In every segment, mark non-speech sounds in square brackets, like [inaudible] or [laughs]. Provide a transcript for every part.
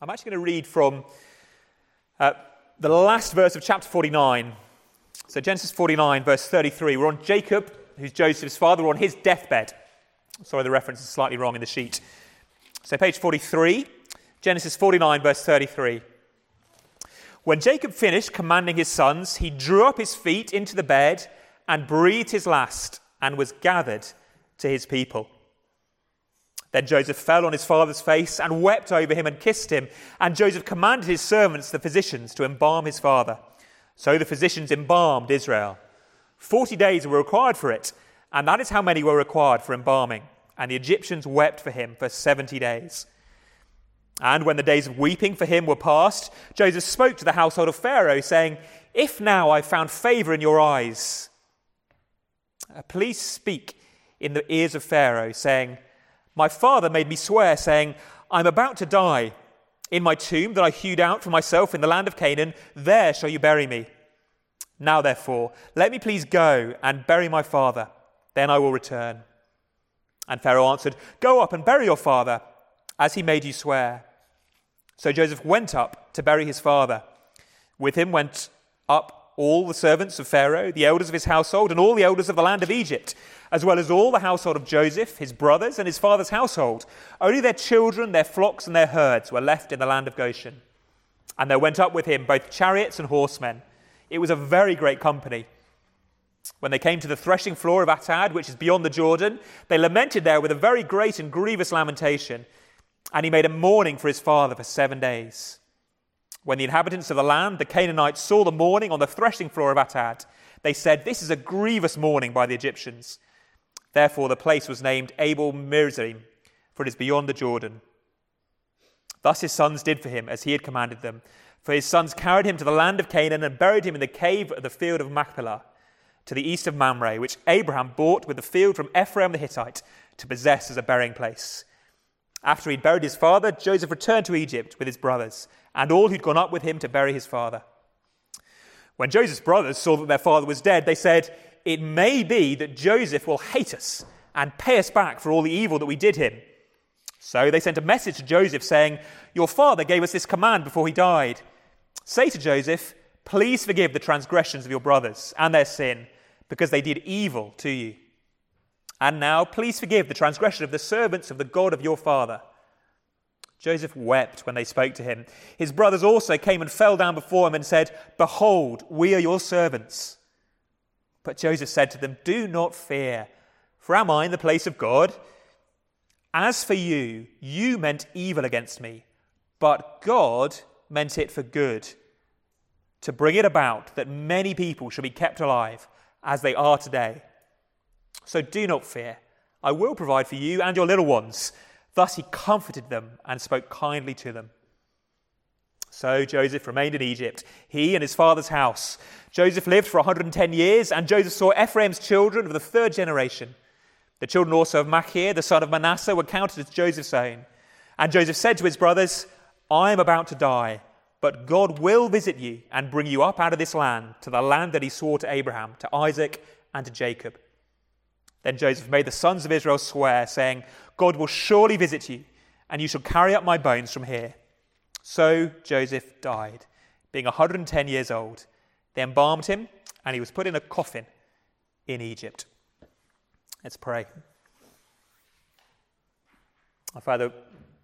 I'm actually going to read from uh, the last verse of chapter 49. So, Genesis 49, verse 33. We're on Jacob, who's Joseph's father, we're on his deathbed. Sorry, the reference is slightly wrong in the sheet. So, page 43, Genesis 49, verse 33. When Jacob finished commanding his sons, he drew up his feet into the bed and breathed his last and was gathered to his people. Then Joseph fell on his father's face and wept over him and kissed him. And Joseph commanded his servants, the physicians, to embalm his father. So the physicians embalmed Israel. Forty days were required for it, and that is how many were required for embalming. And the Egyptians wept for him for seventy days. And when the days of weeping for him were past, Joseph spoke to the household of Pharaoh, saying, If now I found favor in your eyes, uh, please speak in the ears of Pharaoh, saying, My father made me swear, saying, I'm about to die. In my tomb that I hewed out for myself in the land of Canaan, there shall you bury me. Now, therefore, let me please go and bury my father, then I will return. And Pharaoh answered, Go up and bury your father, as he made you swear. So Joseph went up to bury his father. With him went up all the servants of Pharaoh, the elders of his household, and all the elders of the land of Egypt, as well as all the household of Joseph, his brothers, and his father's household. Only their children, their flocks, and their herds were left in the land of Goshen. And there went up with him both chariots and horsemen. It was a very great company. When they came to the threshing floor of Atad, which is beyond the Jordan, they lamented there with a very great and grievous lamentation. And he made a mourning for his father for seven days. When the inhabitants of the land, the Canaanites, saw the mourning on the threshing floor of Atad, they said, This is a grievous mourning by the Egyptians. Therefore, the place was named Abel Mizraim, for it is beyond the Jordan. Thus his sons did for him as he had commanded them. For his sons carried him to the land of Canaan and buried him in the cave of the field of Machpelah, to the east of Mamre, which Abraham bought with the field from Ephron the Hittite to possess as a burying place. After he'd buried his father, Joseph returned to Egypt with his brothers and all who'd gone up with him to bury his father. When Joseph's brothers saw that their father was dead, they said, It may be that Joseph will hate us and pay us back for all the evil that we did him. So they sent a message to Joseph saying, Your father gave us this command before he died. Say to Joseph, Please forgive the transgressions of your brothers and their sin, because they did evil to you. And now, please forgive the transgression of the servants of the God of your father. Joseph wept when they spoke to him. His brothers also came and fell down before him and said, Behold, we are your servants. But Joseph said to them, Do not fear, for am I in the place of God? As for you, you meant evil against me, but God meant it for good, to bring it about that many people shall be kept alive as they are today. So do not fear. I will provide for you and your little ones. Thus he comforted them and spoke kindly to them. So Joseph remained in Egypt, he and his father's house. Joseph lived for 110 years, and Joseph saw Ephraim's children of the third generation. The children also of Machir, the son of Manasseh, were counted as Joseph's own. And Joseph said to his brothers, I am about to die, but God will visit you and bring you up out of this land to the land that he swore to Abraham, to Isaac, and to Jacob. Then Joseph made the sons of Israel swear, saying, God will surely visit you, and you shall carry up my bones from here. So Joseph died, being 110 years old. They embalmed him, and he was put in a coffin in Egypt. Let's pray. Our Father,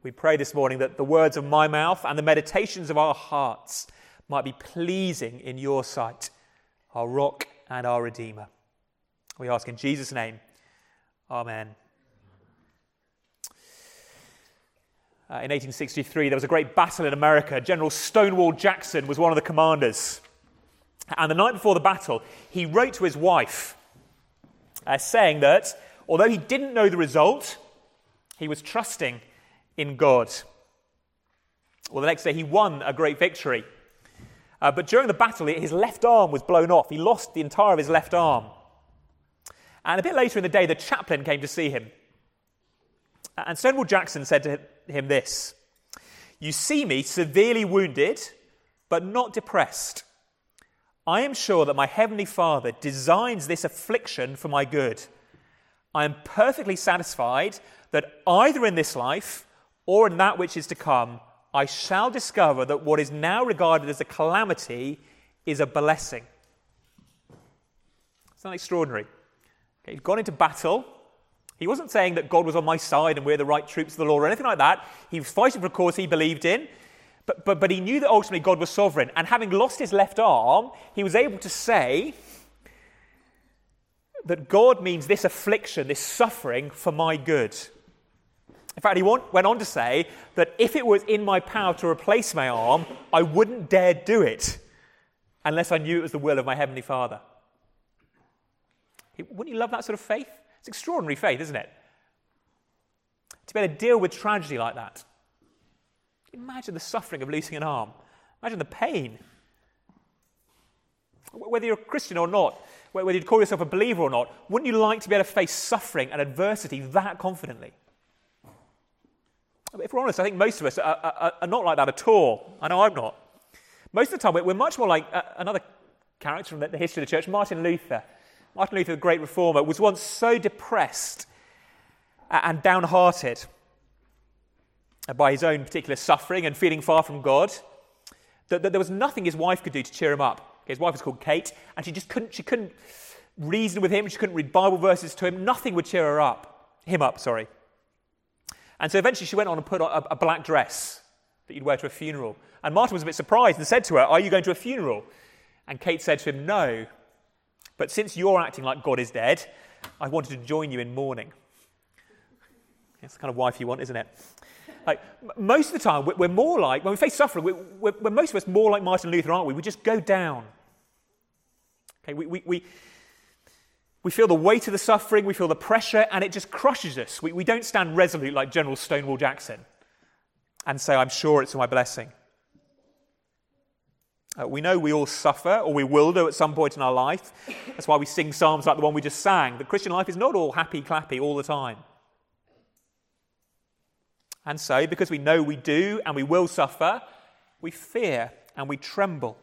we pray this morning that the words of my mouth and the meditations of our hearts might be pleasing in your sight, our rock and our redeemer. We ask in Jesus' name. Amen. Uh, in 1863, there was a great battle in America. General Stonewall Jackson was one of the commanders. And the night before the battle, he wrote to his wife uh, saying that although he didn't know the result, he was trusting in God. Well, the next day, he won a great victory. Uh, but during the battle, his left arm was blown off. He lost the entire of his left arm. And a bit later in the day, the chaplain came to see him. And Stonewall Jackson said to him this You see me severely wounded, but not depressed. I am sure that my Heavenly Father designs this affliction for my good. I am perfectly satisfied that either in this life or in that which is to come, I shall discover that what is now regarded as a calamity is a blessing. It's not extraordinary. Okay, he'd gone into battle. He wasn't saying that God was on my side and we're the right troops of the law or anything like that. He was fighting for a cause he believed in. But, but, but he knew that ultimately God was sovereign. And having lost his left arm, he was able to say that God means this affliction, this suffering for my good. In fact, he went on to say that if it was in my power to replace my arm, I wouldn't dare do it unless I knew it was the will of my Heavenly Father. Wouldn't you love that sort of faith? It's extraordinary faith, isn't it? To be able to deal with tragedy like that. Imagine the suffering of losing an arm. Imagine the pain. Whether you're a Christian or not, whether you'd call yourself a believer or not, wouldn't you like to be able to face suffering and adversity that confidently? If we're honest, I think most of us are, are, are not like that at all. I know I'm not. Most of the time, we're much more like uh, another character from the history of the church, Martin Luther. Martin Luther, the great reformer, was once so depressed and downhearted by his own particular suffering and feeling far from God that, that there was nothing his wife could do to cheer him up. His wife was called Kate, and she just couldn't, she couldn't reason with him, she couldn't read Bible verses to him. Nothing would cheer her up. Him up, sorry. And so eventually she went on and put on a, a black dress that you'd wear to a funeral. And Martin was a bit surprised and said to her, Are you going to a funeral? And Kate said to him, No. But since you're acting like God is dead, I wanted to join you in mourning. That's the kind of wife you want, isn't it? Like, most of the time, we're more like, when we face suffering, we're, we're, we're most of us more like Martin Luther, aren't we? We just go down. Okay, we, we, we, we feel the weight of the suffering, we feel the pressure, and it just crushes us. We, we don't stand resolute like General Stonewall Jackson and say, I'm sure it's my blessing. Uh, we know we all suffer, or we will do at some point in our life. That's why we sing psalms like the one we just sang. The Christian life is not all happy clappy all the time. And so, because we know we do and we will suffer, we fear and we tremble.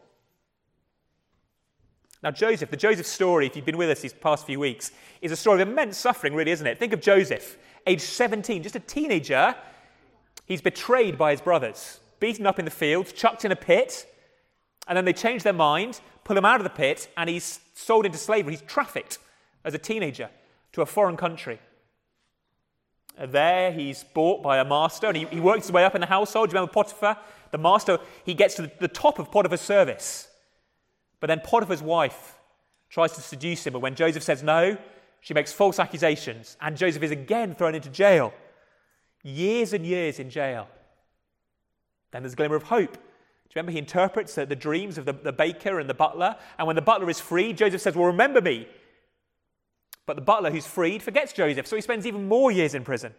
Now, Joseph, the Joseph story, if you've been with us these past few weeks, is a story of immense suffering, really, isn't it? Think of Joseph, age 17, just a teenager. He's betrayed by his brothers, beaten up in the fields, chucked in a pit and then they change their mind, pull him out of the pit, and he's sold into slavery. He's trafficked as a teenager to a foreign country. There, he's bought by a master, and he, he works his way up in the household. Do you remember Potiphar? The master, he gets to the, the top of Potiphar's service. But then Potiphar's wife tries to seduce him, but when Joseph says no, she makes false accusations, and Joseph is again thrown into jail. Years and years in jail. Then there's a glimmer of hope you remember he interprets the, dreams of the, the baker and the butler? And when the butler is freed, Joseph says, Well, remember me. But the butler who's freed forgets Joseph, so he spends even more years in prison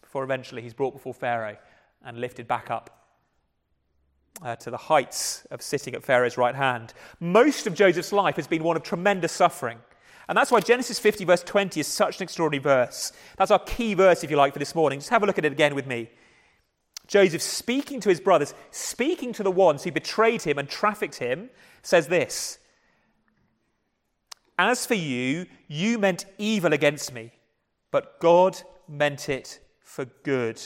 before eventually he's brought before Pharaoh and lifted back up uh, to the heights of sitting at Pharaoh's right hand. Most of Joseph's life has been one of tremendous suffering. And that's why Genesis 50, verse 20, is such an extraordinary verse. That's our key verse, if you like, for this morning. Just have a look at it again with me. Joseph, speaking to his brothers, speaking to the ones who betrayed him and trafficked him, says this As for you, you meant evil against me, but God meant it for good.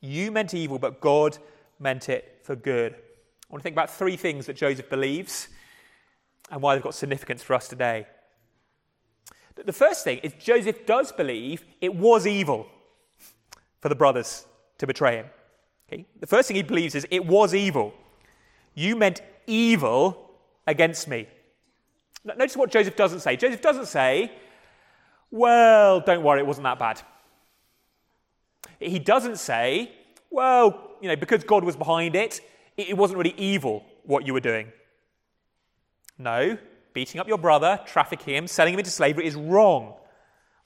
You meant evil, but God meant it for good. I want to think about three things that Joseph believes and why they've got significance for us today. The first thing is Joseph does believe it was evil for the brothers to betray him. Okay? The first thing he believes is, It was evil. You meant evil against me. Notice what Joseph doesn't say. Joseph doesn't say, Well, don't worry, it wasn't that bad. He doesn't say, Well, you know, because God was behind it, it wasn't really evil what you were doing. No, beating up your brother, trafficking him, selling him into slavery is wrong.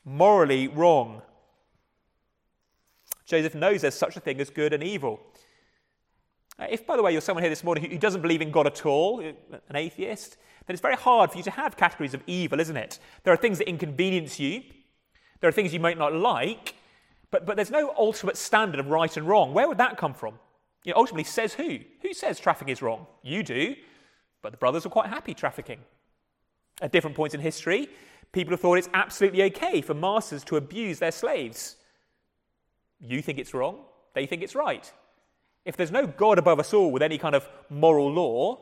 Morally wrong. Joseph knows there's such a thing as good and evil. Uh, if, by the way, you're someone here this morning who doesn't believe in God at all, uh, an atheist, then it's very hard for you to have categories of evil, isn't it? There are things that inconvenience you, there are things you might not like, but, but there's no ultimate standard of right and wrong. Where would that come from? You know, ultimately, says who? Who says trafficking is wrong? You do, but the brothers were quite happy trafficking. At different points in history, people have thought it's absolutely okay for masters to abuse their slaves. You think it's wrong? they think it's right. If there's no God above us all with any kind of moral law,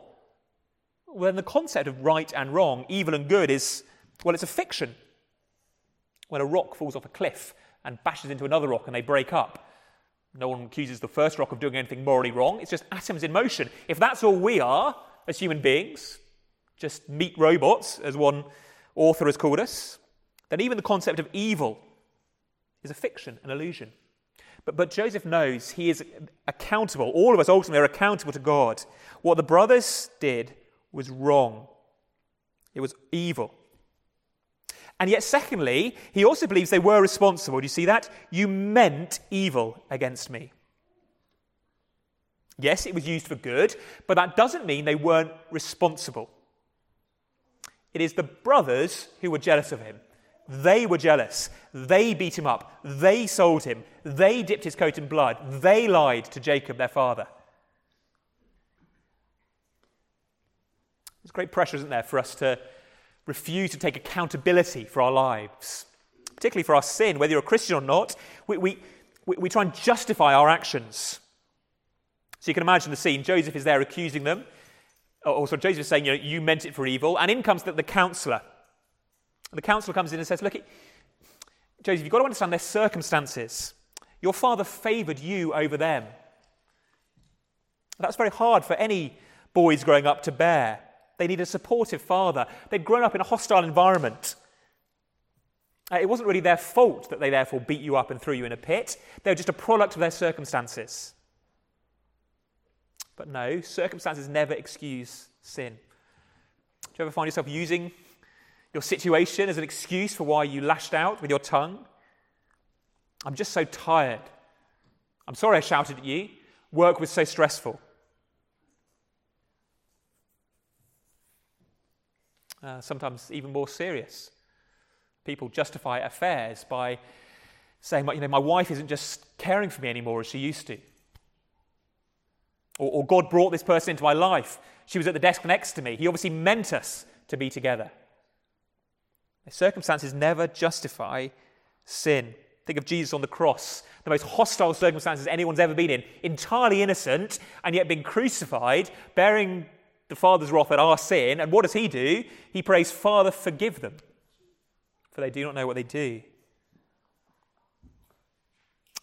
well, then the concept of right and wrong, evil and good, is, well, it's a fiction. When a rock falls off a cliff and bashes into another rock and they break up, no one accuses the first rock of doing anything morally wrong. It's just atoms in motion. If that's all we are as human beings, just meat robots, as one author has called us, then even the concept of evil is a fiction, an illusion. But, but Joseph knows he is accountable. All of us ultimately are accountable to God. What the brothers did was wrong, it was evil. And yet, secondly, he also believes they were responsible. Do you see that? You meant evil against me. Yes, it was used for good, but that doesn't mean they weren't responsible. It is the brothers who were jealous of him. They were jealous. They beat him up. They sold him. They dipped his coat in blood. They lied to Jacob, their father. There's great pressure, isn't there, for us to refuse to take accountability for our lives, particularly for our sin, whether you're a Christian or not. We, we, we, try and justify our actions. So you can imagine the scene. Joseph is there accusing them. Oh, oh, also, Joseph is saying, you know, you meant it for evil. And in comes the, the counselor. And the counselor comes in and says, Look, Joseph, you've got to understand their circumstances. Your father favored you over them. That's very hard for any boys growing up to bear. They need a supportive father. They'd grown up in a hostile environment. Uh, it wasn't really their fault that they therefore beat you up and threw you in a pit. They were just a product of their circumstances. But no, circumstances never excuse sin. Do you ever find yourself using your situation as an excuse for why you lashed out with your tongue? I'm just so tired. I'm sorry I shouted at you. Work was so stressful. Uh, sometimes even more serious. People justify affairs by saying, you know, my wife isn't just caring for me anymore as she used to. Or, or God brought this person into my life. She was at the desk next to me. He obviously meant us to be together. Circumstances never justify sin. Think of Jesus on the cross, the most hostile circumstances anyone's ever been in, entirely innocent, and yet being crucified, bearing the Father's wrath at our sin. And what does he do? He prays, Father, forgive them, for they do not know what they do.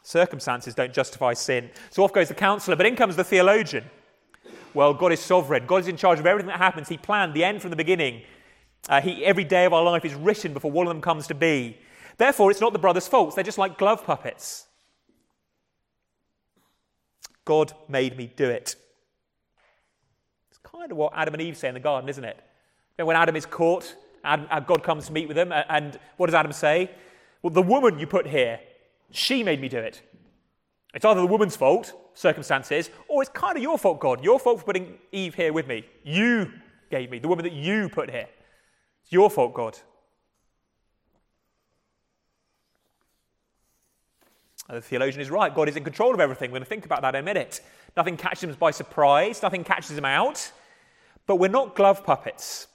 Circumstances don't justify sin. So off goes the counselor, but in comes the theologian. Well, God is sovereign. God is in charge of everything that happens. He planned the end from the beginning. Uh, he, every day of our life is written before one of them comes to be. Therefore, it's not the brothers' faults. They're just like glove puppets. God made me do it. It's kind of what Adam and Eve say in the garden, isn't it? When Adam is caught, Adam, uh, God comes to meet with them, and what does Adam say? Well, the woman you put here, she made me do it. It's either the woman's fault, circumstances, or it's kind of your fault, God. Your fault for putting Eve here with me. You gave me, the woman that you put here. It's your fault, God. The theologian is right. God is in control of everything. We're going to think about that in a minute. Nothing catches him by surprise, nothing catches him out. But we're not glove puppets.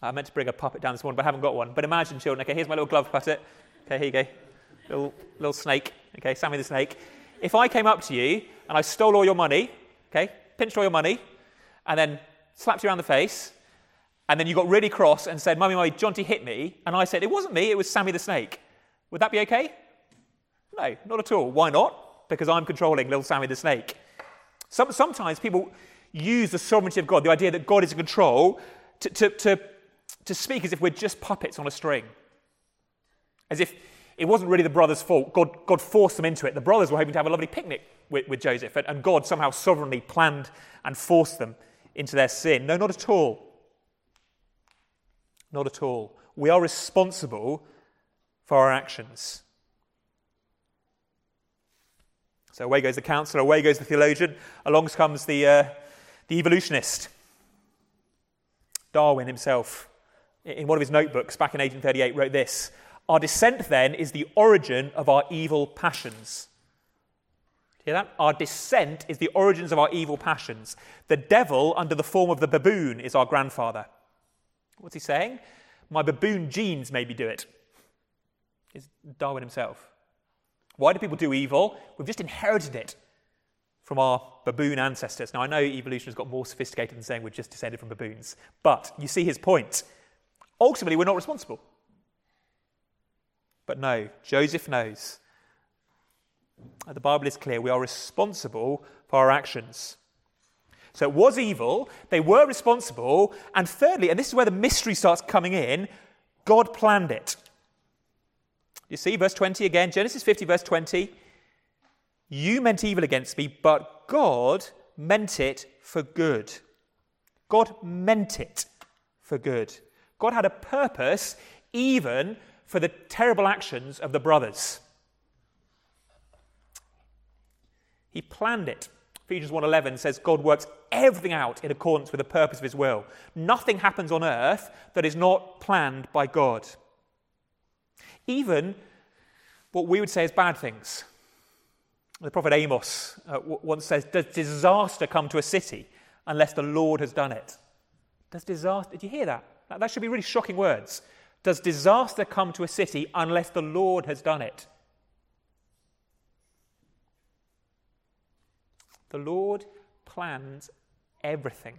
I meant to bring a puppet down this morning, but I haven't got one. But imagine, children, okay, here's my little glove puppet. Okay, here you go. Little, little snake. Okay, Sammy the snake. If I came up to you and I stole all your money, okay, pinched all your money, and then slapped you around the face, and then you got really cross and said, Mummy, Mummy, Jonty hit me, and I said, It wasn't me, it was Sammy the snake. Would that be okay? No, not at all. Why not? Because I'm controlling little Sammy the snake. Some, sometimes people use the sovereignty of God, the idea that God is in control, to, to, to, to speak as if we're just puppets on a string. As if it wasn't really the brothers' fault. God, God forced them into it. The brothers were hoping to have a lovely picnic with, with Joseph, and, and God somehow sovereignly planned and forced them into their sin. No, not at all. Not at all. We are responsible for our actions. So away goes the counselor, away goes the theologian, along comes the, uh, the evolutionist. Darwin himself, in one of his notebooks back in 1838, wrote this Our descent, then, is the origin of our evil passions. Hear that? Our descent is the origins of our evil passions. The devil, under the form of the baboon, is our grandfather. What's he saying? My baboon genes made me do it. Is Darwin himself. Why do people do evil? We've just inherited it from our baboon ancestors. Now, I know evolution has got more sophisticated than saying we're just descended from baboons, but you see his point. Ultimately, we're not responsible. But no, Joseph knows. The Bible is clear we are responsible for our actions. So it was evil, they were responsible, and thirdly, and this is where the mystery starts coming in, God planned it. You see, verse 20 again, Genesis 50, verse 20. You meant evil against me, but God meant it for good. God meant it for good. God had a purpose even for the terrible actions of the brothers. He planned it. Ephesians 1:11 says God works everything out in accordance with the purpose of his will. Nothing happens on earth that is not planned by God. Even what we would say is bad things. The prophet Amos uh, once says, Does disaster come to a city unless the Lord has done it? Does disaster, did you hear that? That should be really shocking words. Does disaster come to a city unless the Lord has done it? The Lord plans everything.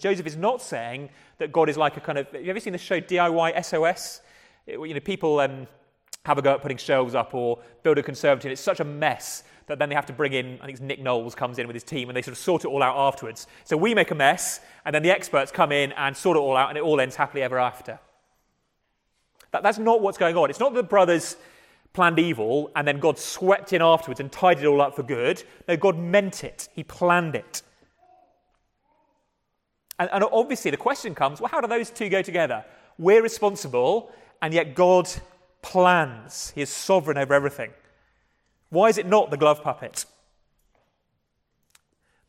Joseph is not saying that God is like a kind of. Have you ever seen the show DIY SOS? It, you know, people um, have a go at putting shelves up or build a conservatory, and it's such a mess that then they have to bring in, I think Nick Knowles comes in with his team, and they sort of sort it all out afterwards. So we make a mess, and then the experts come in and sort it all out, and it all ends happily ever after. That, that's not what's going on. It's not that the brothers planned evil and then God swept in afterwards and tied it all up for good. No, God meant it, He planned it. And, and obviously, the question comes well, how do those two go together? We're responsible, and yet God plans. He is sovereign over everything. Why is it not the glove puppet?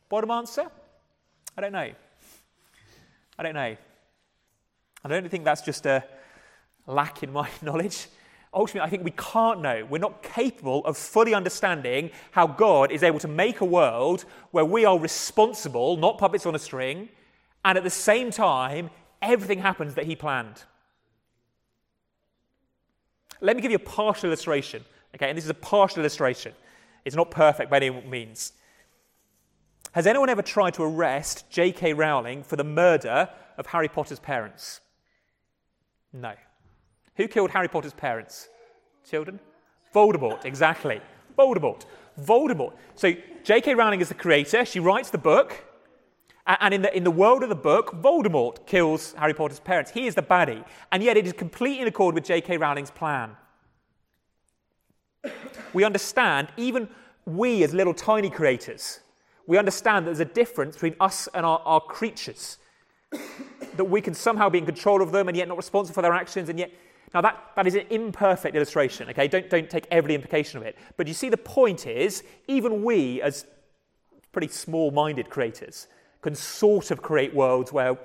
Bottom answer? I don't know. I don't know. I don't think that's just a lack in my [laughs] knowledge ultimately, I think we can't know. We're not capable of fully understanding how God is able to make a world where we are responsible, not puppets on a string, and at the same time, everything happens that He planned. Let me give you a partial illustration, okay? And this is a partial illustration. It's not perfect by any means. Has anyone ever tried to arrest J.K. Rowling for the murder of Harry Potter's parents? No. Who killed Harry Potter's parents? Children? Voldemort, exactly. Voldemort. Voldemort. So J.K. Rowling is the creator. She writes the book. And in the, in the world of the book, Voldemort kills Harry Potter's parents. He is the baddie. And yet it is completely in accord with J.K. Rowling's plan. We understand, even we as little tiny creators, we understand that there's a difference between us and our, our creatures. that we can somehow be in control of them and yet not responsible for their actions, and yet now, that, that is an imperfect illustration, okay? Don't, don't take every implication of it. But you see, the point is, even we, as pretty small minded creators, can sort of create worlds where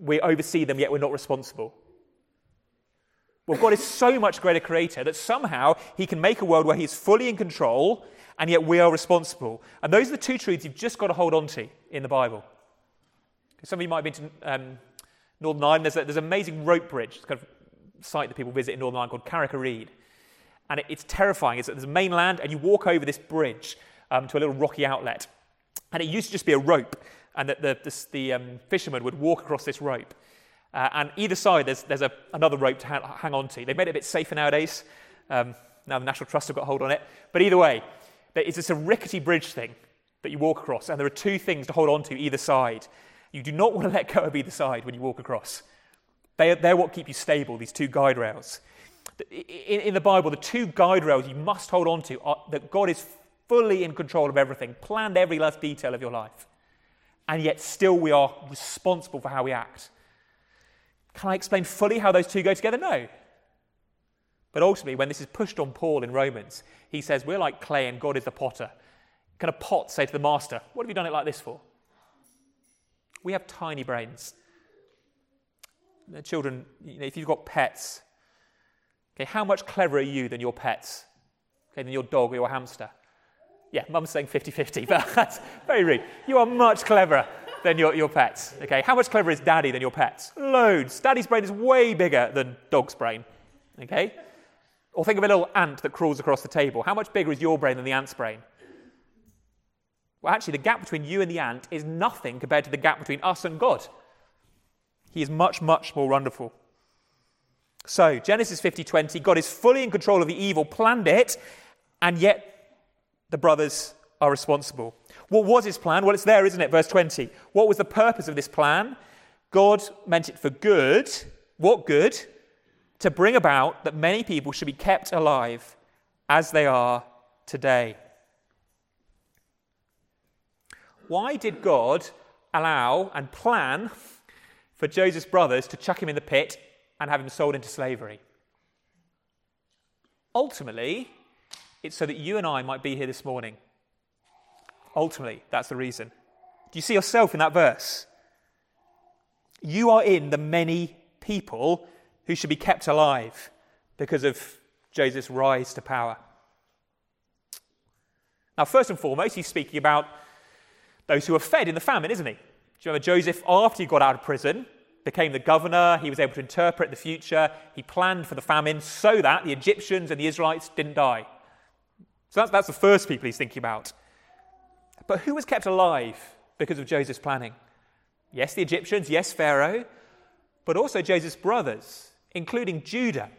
we oversee them, yet we're not responsible. Well, God is so much greater creator that somehow he can make a world where he's fully in control and yet we are responsible. And those are the two truths you've just got to hold on to in the Bible. Some of you might have been to um, Northern Ireland. There's, a, there's an amazing rope bridge. It's kind of site that people visit in Northern Ireland called Carrick a Rede. And it, it's terrifying. It's, there's mainland, and you walk over this bridge um, to a little rocky outlet. And it used to just be a rope, and that the, the, the um, fishermen would walk across this rope. Uh, and either side, there's, there's a, another rope to ha- hang on to. They've made it a bit safer nowadays. Um, now the National Trust have got hold on it. But either way, it's just a rickety bridge thing that you walk across, and there are two things to hold on to either side. You do not want to let go of either side when you walk across. They, they're what keep you stable, these two guide rails. In, in the Bible, the two guide rails you must hold on to are that God is fully in control of everything, planned every last detail of your life. And yet, still, we are responsible for how we act. Can I explain fully how those two go together? No. But ultimately, when this is pushed on Paul in Romans, he says, We're like clay and God is the potter. Can a pot say to the master, What have you done it like this for? We have tiny brains children, you know, if you've got pets, okay, how much cleverer are you than your pets? Okay, than your dog or your hamster? Yeah, mum's saying 50 50, [laughs] but that's very rude. You are much cleverer than your, your pets. Okay, how much cleverer is daddy than your pets? Loads. Daddy's brain is way bigger than dog's brain. Okay? Or think of a little ant that crawls across the table. How much bigger is your brain than the ant's brain? Well, actually, the gap between you and the ant is nothing compared to the gap between us and God. He is much, much more wonderful. So, Genesis 50:20, God is fully in control of the evil, planned it, and yet the brothers are responsible. What was his plan? Well, it's there, isn't it? Verse 20. What was the purpose of this plan? God meant it for good. What good? To bring about that many people should be kept alive as they are today. Why did God allow and plan for Joseph's brothers to chuck him in the pit and have him sold into slavery? Ultimately, it's so that you and I might be here this morning. Ultimately, that's the reason. Do you see yourself in that verse? You are in the many people who should be kept alive because of Joseph's rise to power. Now, first and foremost, he's speaking about those who are fed in the famine, isn't he? Do you remember Joseph, after he got out of prison, became the governor, he was able to interpret the future, he planned for the famine so that the Egyptians and the Israelites didn't die. So that's, that's the first people he's thinking about. But who was kept alive because of Joseph's planning? Yes, the Egyptians, yes, Pharaoh, but also Joseph's brothers, including Judah.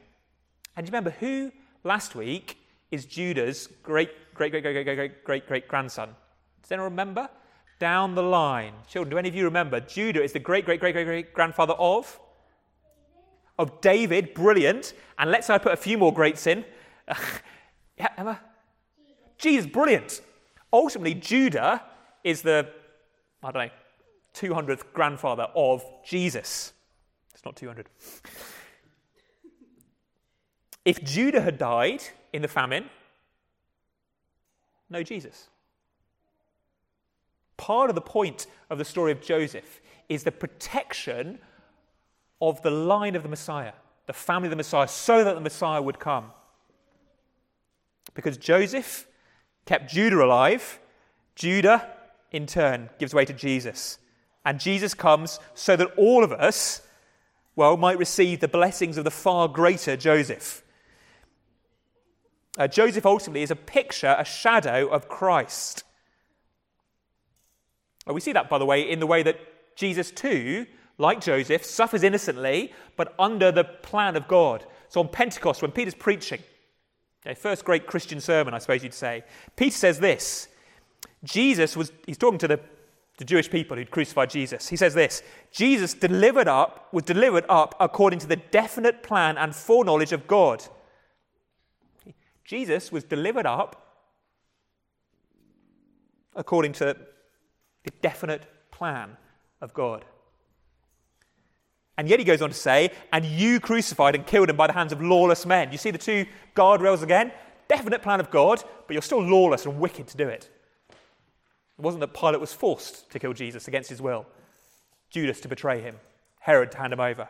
And do you remember who last week is Judah's great, great, great, great, great, great, great, great grandson? Does anyone remember? Down the line. Children, do any of you remember? Judah is the great, great, great, great, great grandfather of? Of David. Brilliant. And let's say I put a few more greats in. [laughs] yeah, Emma? Jesus, brilliant. Ultimately, Judah is the, I don't know, 200th grandfather of Jesus. It's not 200. if Judah had died in the famine, no Jesus. Part of the point of the story of Joseph is the protection of the line of the Messiah, the family of the Messiah, so that the Messiah would come. Because Joseph kept Judah alive, Judah, in turn, gives way to Jesus. And Jesus comes so that all of us, well, might receive the blessings of the far greater Joseph. Uh, Joseph ultimately is a picture, a shadow of Christ. Well, we see that, by the way, in the way that Jesus, too, like Joseph, suffers innocently, but under the plan of God. So on Pentecost, when Peter's preaching, Okay, first great Christian sermon, I suppose you'd say. Peter says this Jesus was, he's talking to the, the Jewish people who'd crucified Jesus. He says this Jesus delivered up, was delivered up according to the definite plan and foreknowledge of God. Jesus was delivered up according to the definite plan of God. And yet he goes on to say, and you crucified and killed him by the hands of lawless men. You see the two guardrails again? Definite plan of God, but you're still lawless and wicked to do it. It wasn't that Pilate was forced to kill Jesus against his will, Judas to betray him, Herod to hand him over.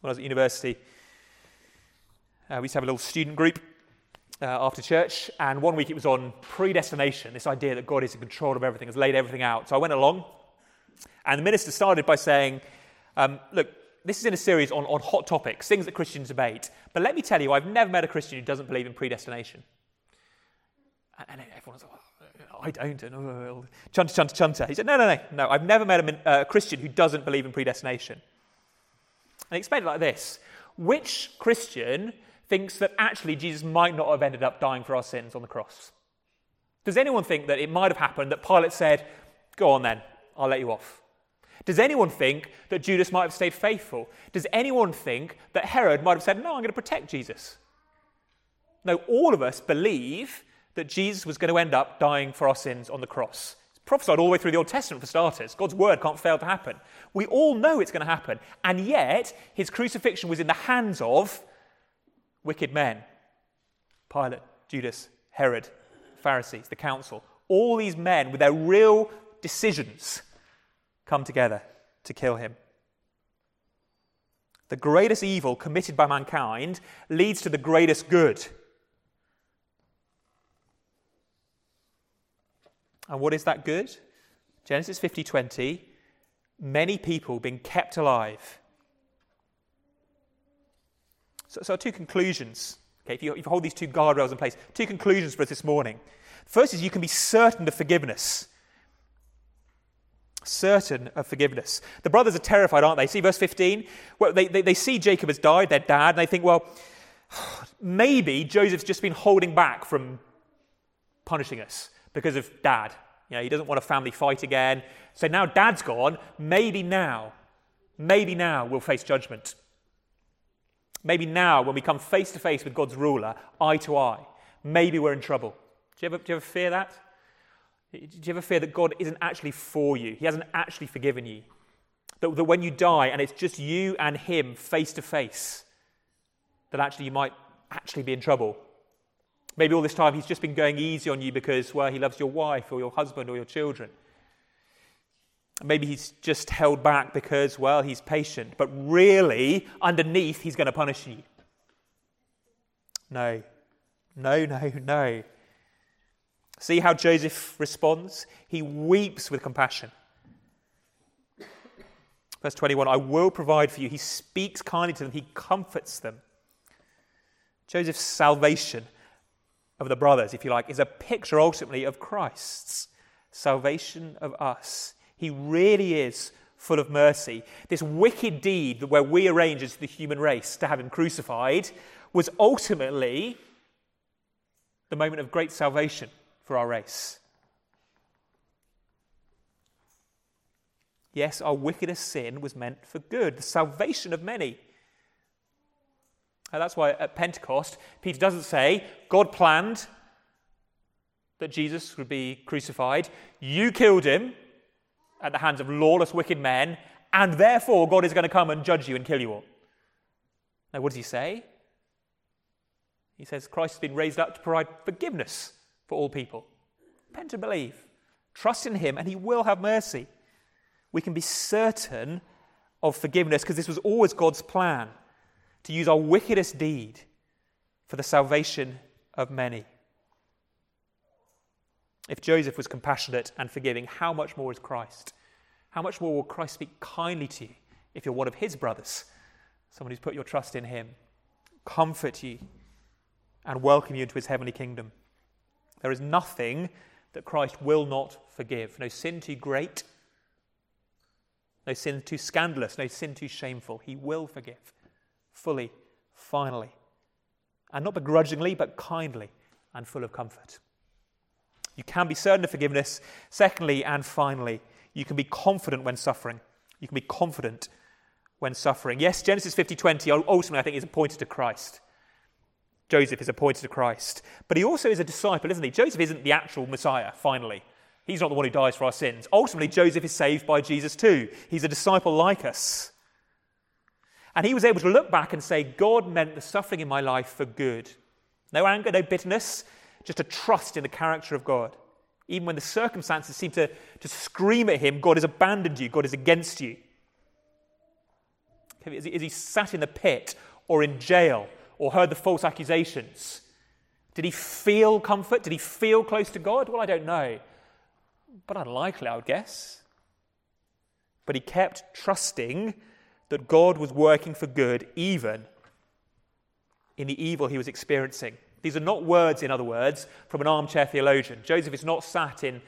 When I was at university, uh, we used to have a little student group uh, after church, and one week it was on predestination, this idea that God is in control of everything, has laid everything out. So I went along, and the minister started by saying, um, Look, this is in a series on, on hot topics, things that Christians debate. But let me tell you, I've never met a Christian who doesn't believe in predestination. And, and everyone's like, oh, I don't. And, oh, chunter, chunter, chunter. He said, No, no, no, no. I've never met a, uh, a Christian who doesn't believe in predestination. And he explained it like this Which Christian thinks that actually Jesus might not have ended up dying for our sins on the cross? Does anyone think that it might have happened that Pilate said, Go on then, I'll let you off? Does anyone think that Judas might have stayed faithful? Does anyone think that Herod might have said, No, I'm going to protect Jesus? No, all of us believe that Jesus was going to end up dying for our sins on the cross. It's prophesied all the way through the Old Testament for starters. God's word can't fail to happen. We all know it's going to happen. And yet, his crucifixion was in the hands of wicked men Pilate, Judas, Herod, Pharisees, the council. All these men with their real decisions come together to kill him. The greatest evil committed by mankind leads to the greatest good. And what is that good? Genesis 50:20, many people being kept alive. So, so two conclusions. Okay, if you, if you hold these two guardrails in place, two conclusions for us this morning. First is you can be certain of forgiveness. Certain of forgiveness. The brothers are terrified, aren't they? See verse 15? Well, they, they, they see Jacob has died, their dad, and they think, well, [sighs] maybe Joseph's just been holding back from punishing us because of dad. You know, he doesn't want a family fight again. So now dad's gone. Maybe now, maybe now we'll face judgment. Maybe now, when we come face to face with God's ruler, eye to eye, maybe we're in trouble. Do you ever, do you ever fear that? Do you ever fear that God isn't actually for you? He hasn't actually forgiven you? That, that when you die and it's just you and Him face to face, that actually you might actually be in trouble. Maybe all this time He's just been going easy on you because, well, He loves your wife or your husband or your children. Maybe he's just held back because, well, he's patient, but really, underneath, he's going to punish you. No, no, no, no. See how Joseph responds? He weeps with compassion. Verse 21 I will provide for you. He speaks kindly to them, he comforts them. Joseph's salvation of the brothers, if you like, is a picture ultimately of Christ's salvation of us. He really is full of mercy. This wicked deed where we arrange as the human race to have him crucified was ultimately the moment of great salvation for our race. Yes, our wickedest sin was meant for good, the salvation of many. And that's why at Pentecost, Peter doesn't say, God planned that Jesus would be crucified. You killed him at the hands of lawless, wicked men, and therefore God is going to come and judge you and kill you all. Now, what does he say? He says Christ has been raised up to provide forgiveness for all people. Repent and believe. Trust in him, and he will have mercy. We can be certain of forgiveness because this was always God's plan to use our wickedest deed for the salvation of many. If Joseph was compassionate and forgiving, how much more is Christ? How much more will Christ speak kindly to you if you're one of his brothers, someone who's put your trust in him, comfort you, and welcome you into his heavenly kingdom? There is nothing that Christ will not forgive. No sin too great, no sin too scandalous, no sin too shameful. He will forgive fully, finally, and not begrudgingly, but kindly and full of comfort. You can be certain of forgiveness. Secondly, and finally, you can be confident when suffering. You can be confident when suffering. Yes, Genesis 50:20 ultimately I think is appointed to Christ. Joseph is appointed to Christ, but he also is a disciple, isn't he? Joseph isn't the actual Messiah, finally. He's not the one who dies for our sins. Ultimately, Joseph is saved by Jesus too. He's a disciple like us. And he was able to look back and say, God meant the suffering in my life for good. No anger, no bitterness, just a trust in the character of God. Even when the circumstances seem to, to scream at him, God has abandoned you, God is against you. Is he, is he sat in the pit or in jail or heard the false accusations? Did he feel comfort? Did he feel close to God? Well, I don't know. But unlikely, I would guess. But he kept trusting that God was working for good even in the evil he was experiencing. These are not words, in other words, from an armchair theologian. Joseph is not sat in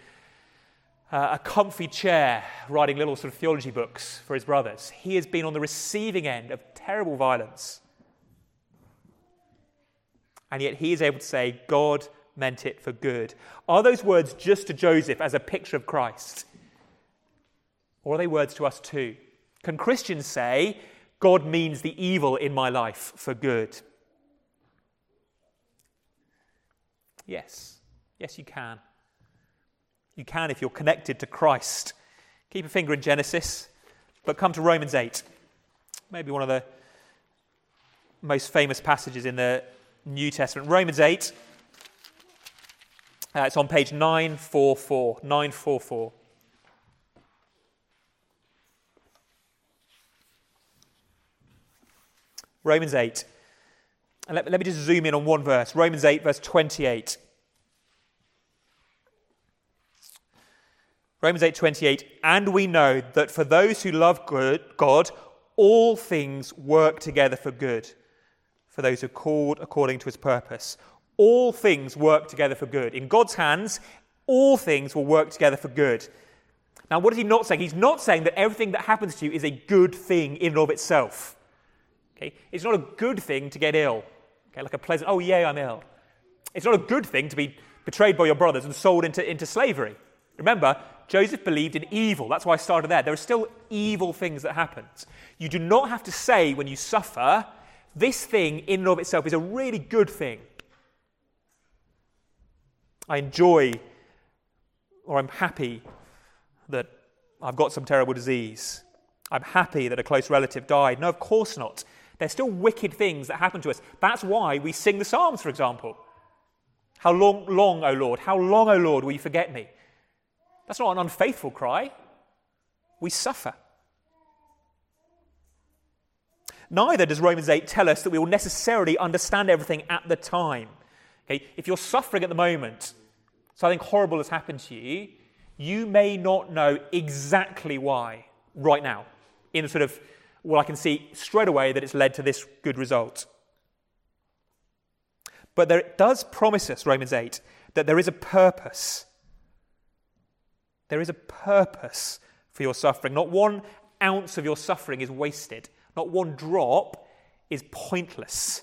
uh, a comfy chair writing little sort of theology books for his brothers. He has been on the receiving end of terrible violence. And yet he is able to say, God meant it for good. Are those words just to Joseph as a picture of Christ? Or are they words to us too? Can Christians say, God means the evil in my life for good? Yes. Yes, you can. You can if you're connected to Christ. Keep a finger in Genesis, but come to Romans 8. Maybe one of the most famous passages in the New Testament. Romans 8. Uh, it's on page 944. 944. Romans 8. And let, let me just zoom in on one verse Romans 8, verse 28. Romans 8:28 and we know that for those who love good, God all things work together for good for those who are called according to his purpose. All things work together for good. In God's hands, all things will work together for good. Now, what is he not saying? He's not saying that everything that happens to you is a good thing in and of itself. Okay? It's not a good thing to get ill. Okay? Like a pleasant, oh, yay, I'm ill. It's not a good thing to be betrayed by your brothers and sold into, into slavery. Remember, Joseph believed in evil. That's why I started there. There are still evil things that happen. You do not have to say when you suffer, this thing in and of itself is a really good thing. I enjoy or I'm happy that I've got some terrible disease. I'm happy that a close relative died. No, of course not. There's still wicked things that happen to us. That's why we sing the Psalms, for example. How long, long, O Lord? How long, O Lord, will you forget me? That's not an unfaithful cry. We suffer. Neither does Romans 8 tell us that we will necessarily understand everything at the time. Okay? If you're suffering at the moment, something horrible has happened to you, you may not know exactly why right now, in a sort of, well, I can see straight away that it's led to this good result. But there, it does promise us, Romans 8, that there is a purpose. There is a purpose for your suffering. Not one ounce of your suffering is wasted, not one drop is pointless.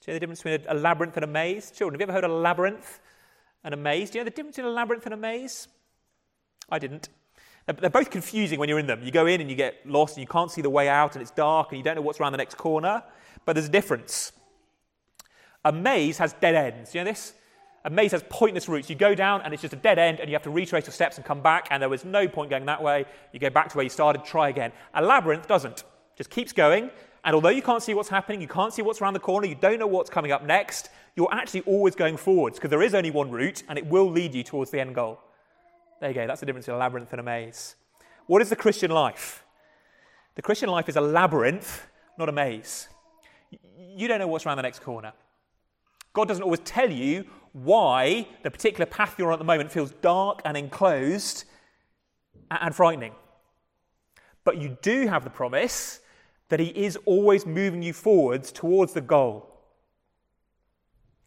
Do you know the difference between a, labyrinth and a maze? Children, have you ever heard of a labyrinth and a maze? Do you know the difference between a labyrinth and a maze? I didn't. They're both confusing when you're in them. You go in and you get lost and you can't see the way out and it's dark and you don't know what's around the next corner. But there's a difference. A maze has dead ends. You know this? A maze has pointless routes. You go down and it's just a dead end and you have to retrace your steps and come back and there was no point going that way. You go back to where you started, try again. A labyrinth doesn't. Just keeps going. And although you can't see what's happening, you can't see what's around the corner, you don't know what's coming up next, you're actually always going forwards because there is only one route and it will lead you towards the end goal. There you go. That's the difference between a labyrinth and a maze. What is the Christian life? The Christian life is a labyrinth, not a maze you don't know what's around the next corner. God doesn't always tell you why the particular path you're on at the moment feels dark and enclosed and frightening. But you do have the promise that He is always moving you forwards towards the goal.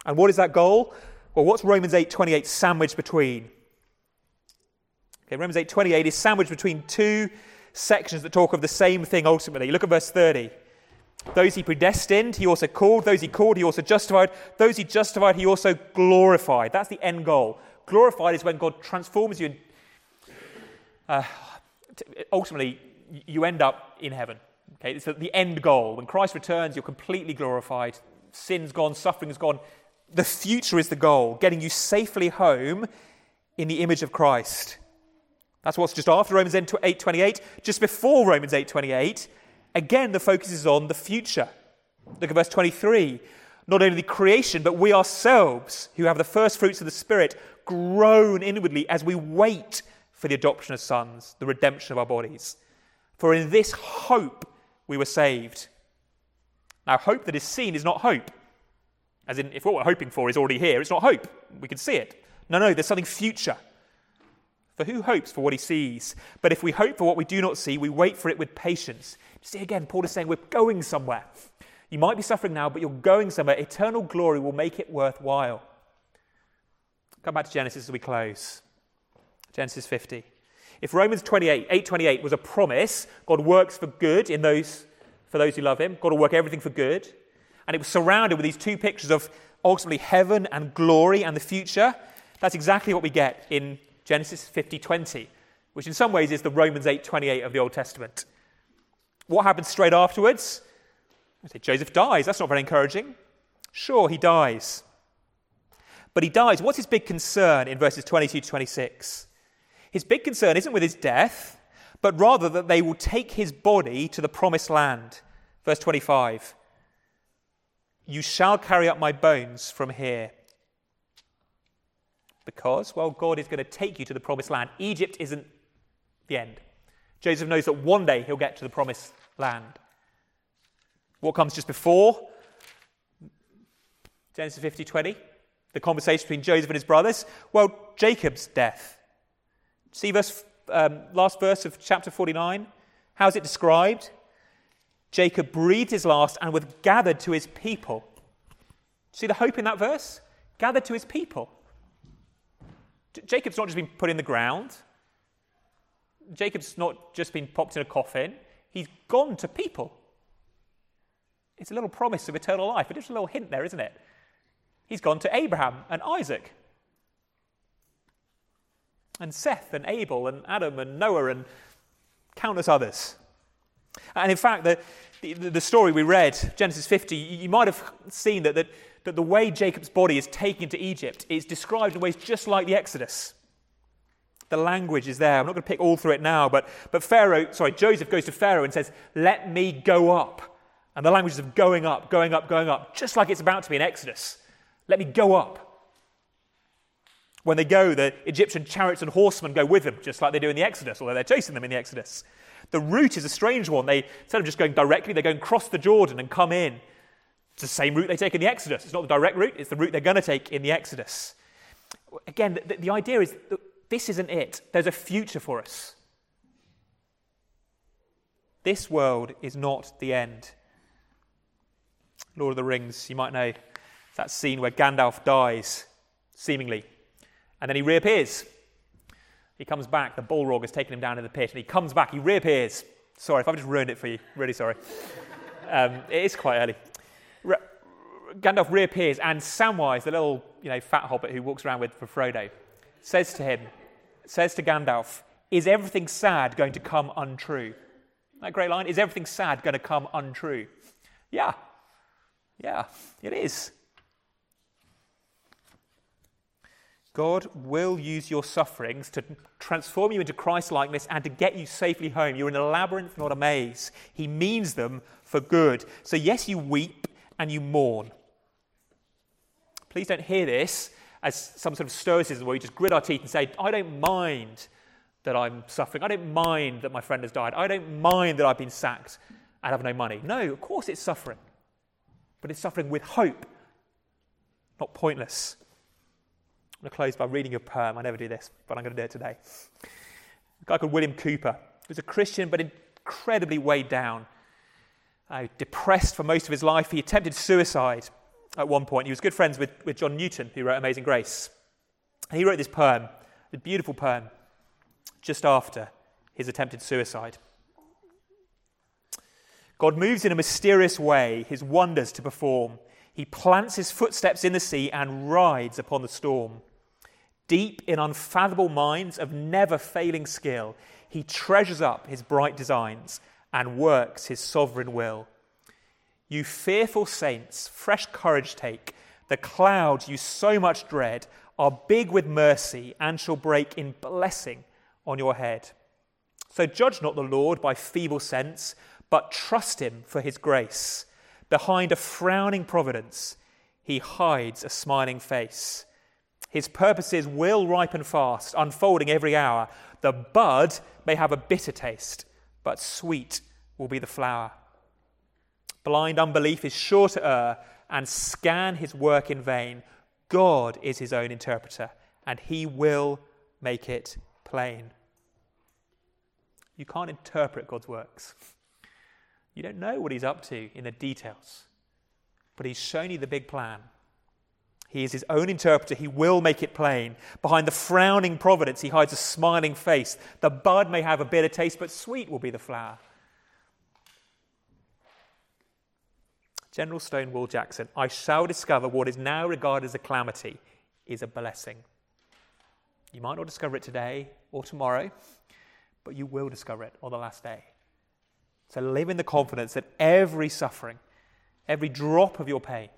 And what is that goal? Well, what's Romans 8:28 sandwiched between? Okay, Romans 8:28 is sandwiched between two sections that talk of the same thing ultimately. Look at verse 30. Those he predestined, he also called. Those he called, he also justified. Those he justified, he also glorified. That's the end goal. Glorified is when God transforms you. Uh, ultimately, you end up in heaven. Okay, it's the end goal. When Christ returns, you're completely glorified. Sin's gone, suffering's gone. The future is the goal, getting you safely home in the image of Christ. That's what's just after Romans 8:28. Just before Romans 8:28, Again, the focus is on the future. Look at verse 23. Not only the creation, but we ourselves, who have the first fruits of the Spirit, groan inwardly as we wait for the adoption of sons, the redemption of our bodies. For in this hope we were saved. Now, hope that is seen is not hope. As in, if what we're hoping for is already here, it's not hope. We can see it. No, no, there's something future. For who hopes for what he sees? But if we hope for what we do not see, we wait for it with patience. See, again, Paul is saying we're going somewhere. You might be suffering now, but you're going somewhere. Eternal glory will make it worthwhile. Come back to Genesis as we close. Genesis 50. If Romans 28, 828 was a promise, God works for good in those, for those who love him. God will work everything for good. And it was surrounded with these two pictures of ultimately heaven and glory and the future. That's exactly what we get in Genesis 50:20, which in some ways is the Romans 8:28 of the Old Testament. What happens straight afterwards? I say Joseph dies. That's not very encouraging. Sure, he dies. But he dies. What's his big concern in verses 22 to 26? His big concern isn't with his death, but rather that they will take his body to the promised land. Verse 25 You shall carry up my bones from here. Because, well, God is going to take you to the promised land. Egypt isn't the end. Joseph knows that one day he'll get to the promised land. What comes just before? Genesis 50 20, the conversation between Joseph and his brothers. Well, Jacob's death. See verse, um, last verse of chapter 49? How's it described? Jacob breathed his last and was gathered to his people. See the hope in that verse? Gathered to his people. Jacob's not just been put in the ground. Jacob's not just been popped in a coffin. He's gone to people. It's a little promise of eternal life, but just a little hint there, isn't it? He's gone to Abraham and Isaac, and Seth and Abel and Adam and Noah and countless others. And in fact, the, the, the story we read, Genesis 50, you might have seen that, that, that the way Jacob's body is taken to Egypt is described in ways just like the Exodus. The language is there. I'm not going to pick all through it now, but, but Pharaoh, sorry, Joseph goes to Pharaoh and says, Let me go up. And the language is of going up, going up, going up, just like it's about to be in Exodus. Let me go up. When they go, the Egyptian chariots and horsemen go with them, just like they do in the Exodus, although they're chasing them in the Exodus. The route is a strange one. They, instead of just going directly, they go and cross the Jordan and come in. It's the same route they take in the Exodus. It's not the direct route, it's the route they're going to take in the Exodus. Again, the, the idea is that this isn't it. There's a future for us. This world is not the end. Lord of the Rings, you might know that scene where Gandalf dies, seemingly, and then he reappears. He comes back, the Balrog has taken him down in the pit, and he comes back, he reappears. Sorry if I've just ruined it for you, really sorry. [laughs] Um, it is quite early. Gandalf reappears, and Samwise, the little you know, fat hobbit who walks around with for Frodo, says to him, says to Gandalf, Is everything sad going to come untrue? That great line, is everything sad going to come untrue? Yeah, yeah, it is. God will use your sufferings to transform you into Christ likeness and to get you safely home. You're in a labyrinth, not a maze. He means them for good. So, yes, you weep and you mourn. Please don't hear this as some sort of stoicism where we just grit our teeth and say, I don't mind that I'm suffering. I don't mind that my friend has died. I don't mind that I've been sacked and have no money. No, of course it's suffering. But it's suffering with hope, not pointless. I'm going to close by reading a poem. I never do this, but I'm going to do it today. A guy called William Cowper, who was a Christian but incredibly weighed down, uh, depressed for most of his life. He attempted suicide at one point. He was good friends with, with John Newton, who wrote Amazing Grace. And he wrote this poem, a beautiful poem, just after his attempted suicide. God moves in a mysterious way his wonders to perform. He plants his footsteps in the sea and rides upon the storm. Deep in unfathomable minds of never failing skill, he treasures up his bright designs and works his sovereign will. You fearful saints, fresh courage take. The clouds you so much dread are big with mercy and shall break in blessing on your head. So judge not the Lord by feeble sense, but trust him for his grace. Behind a frowning providence, he hides a smiling face. His purposes will ripen fast, unfolding every hour. The bud may have a bitter taste, but sweet will be the flower. Blind unbelief is sure to err and scan his work in vain. God is his own interpreter, and he will make it plain. You can't interpret God's works. You don't know what he's up to in the details, but he's shown you the big plan he is his own interpreter. He will make it plain. Behind the frowning providence, he hides a smiling face. The bud may have a bitter taste, but sweet will be the flower. General Stonewall Jackson, I shall discover what is now regarded as a calamity is a blessing. You might not discover it today or tomorrow, but you will discover it on the last day. So live in the confidence that every suffering, every drop of your pain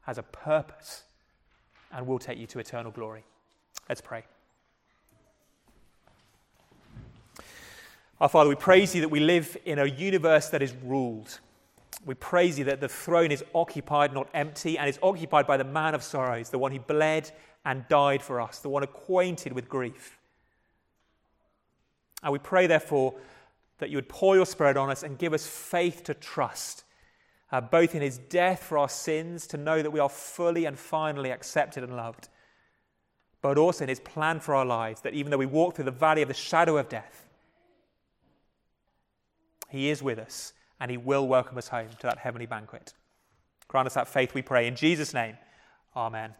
has a purpose and will take you to eternal glory. Let's pray. Our Father, we praise you that we live in a universe that is ruled. We praise you that the throne is occupied, not empty, and is occupied by the man of sorrows, the one who bled and died for us, the one acquainted with grief. And we pray, therefore, that you would pour your Spirit on us and give us faith to trust uh, both in his death for our sins, to know that we are fully and finally accepted and loved, but also in his plan for our lives, that even though we walk through the valley of the shadow of death, he is with us and He will welcome us home to that heavenly banquet. Grant us that faith, we pray. In Jesus' name, Amen.